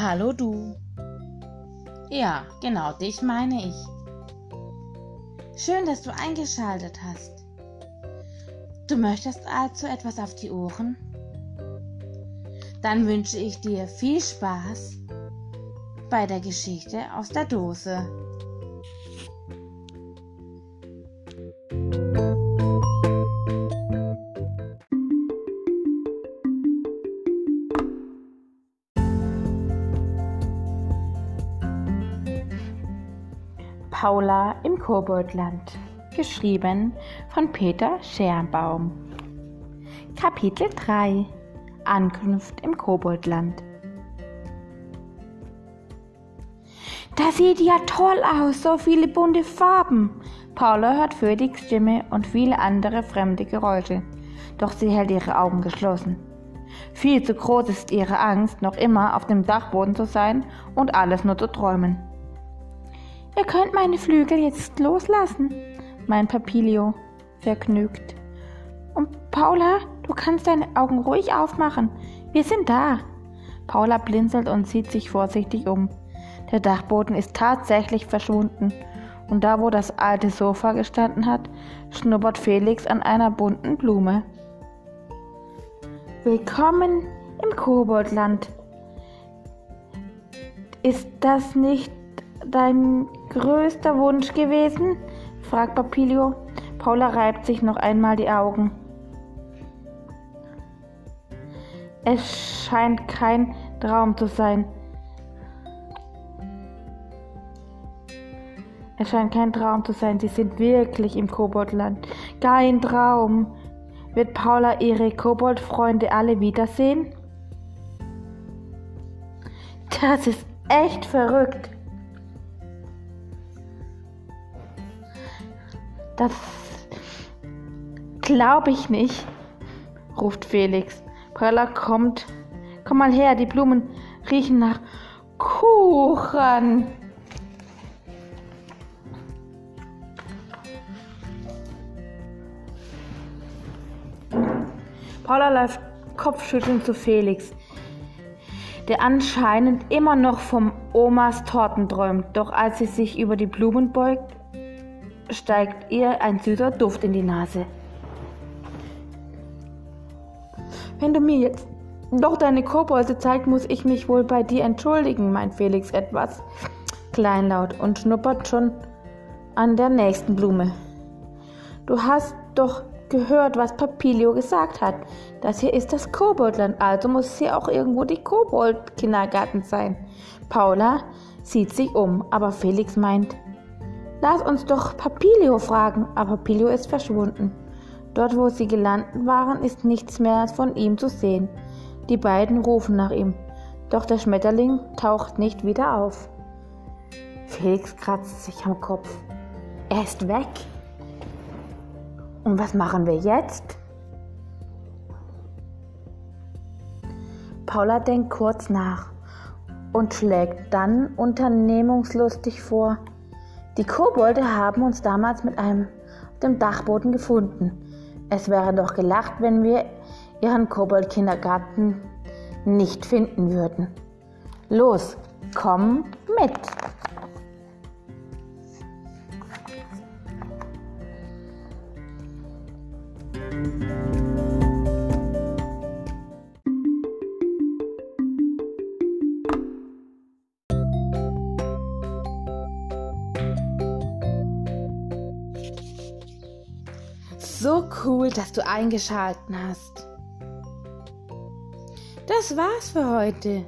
Hallo du. Ja, genau dich meine ich. Schön, dass du eingeschaltet hast. Du möchtest also etwas auf die Ohren? Dann wünsche ich dir viel Spaß bei der Geschichte aus der Dose. Paula im Koboldland. Geschrieben von Peter Scherbaum. Kapitel 3 Ankunft im Koboldland. Das sieht ja toll aus, so viele bunte Farben. Paula hört Felix Stimme und viele andere fremde Geräusche, doch sie hält ihre Augen geschlossen. Viel zu groß ist ihre Angst, noch immer auf dem Dachboden zu sein und alles nur zu träumen. Ihr könnt meine Flügel jetzt loslassen, meint Papilio, vergnügt. Und Paula, du kannst deine Augen ruhig aufmachen. Wir sind da. Paula blinzelt und sieht sich vorsichtig um. Der Dachboden ist tatsächlich verschwunden. Und da, wo das alte Sofa gestanden hat, schnuppert Felix an einer bunten Blume. Willkommen im Koboldland. Ist das nicht dein größter Wunsch gewesen? fragt Papilio. Paula reibt sich noch einmal die Augen. Es scheint kein Traum zu sein. Es scheint kein Traum zu sein. Sie sind wirklich im Koboldland. Kein Traum. Wird Paula ihre Koboldfreunde alle wiedersehen? Das ist echt verrückt. Das glaube ich nicht, ruft Felix. Paula kommt. Komm mal her, die Blumen riechen nach Kuchen. Paula läuft kopfschüttelnd zu Felix, der anscheinend immer noch vom Omas Torten träumt. Doch als sie sich über die Blumen beugt, steigt ihr ein süßer Duft in die Nase. Wenn du mir jetzt doch deine Kobolde zeigst, muss ich mich wohl bei dir entschuldigen, meint Felix etwas kleinlaut und schnuppert schon an der nächsten Blume. Du hast doch gehört, was Papilio gesagt hat. Das hier ist das Koboldland, also muss hier auch irgendwo die Kobold-Kindergarten sein. Paula sieht sich um, aber Felix meint, Lass uns doch Papilio fragen, aber Papilio ist verschwunden. Dort, wo sie gelandet waren, ist nichts mehr von ihm zu sehen. Die beiden rufen nach ihm, doch der Schmetterling taucht nicht wieder auf. Felix kratzt sich am Kopf. Er ist weg. Und was machen wir jetzt? Paula denkt kurz nach und schlägt dann unternehmungslustig vor, die Kobolde haben uns damals mit einem auf dem Dachboden gefunden. Es wäre doch gelacht, wenn wir ihren Kobold-Kindergarten nicht finden würden. Los, komm mit! So cool, dass du eingeschalten hast. Das war's für heute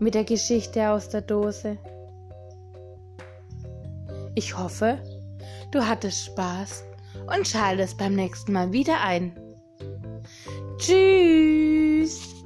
mit der Geschichte aus der Dose. Ich hoffe, du hattest Spaß und schaltest beim nächsten Mal wieder ein. Tschüss!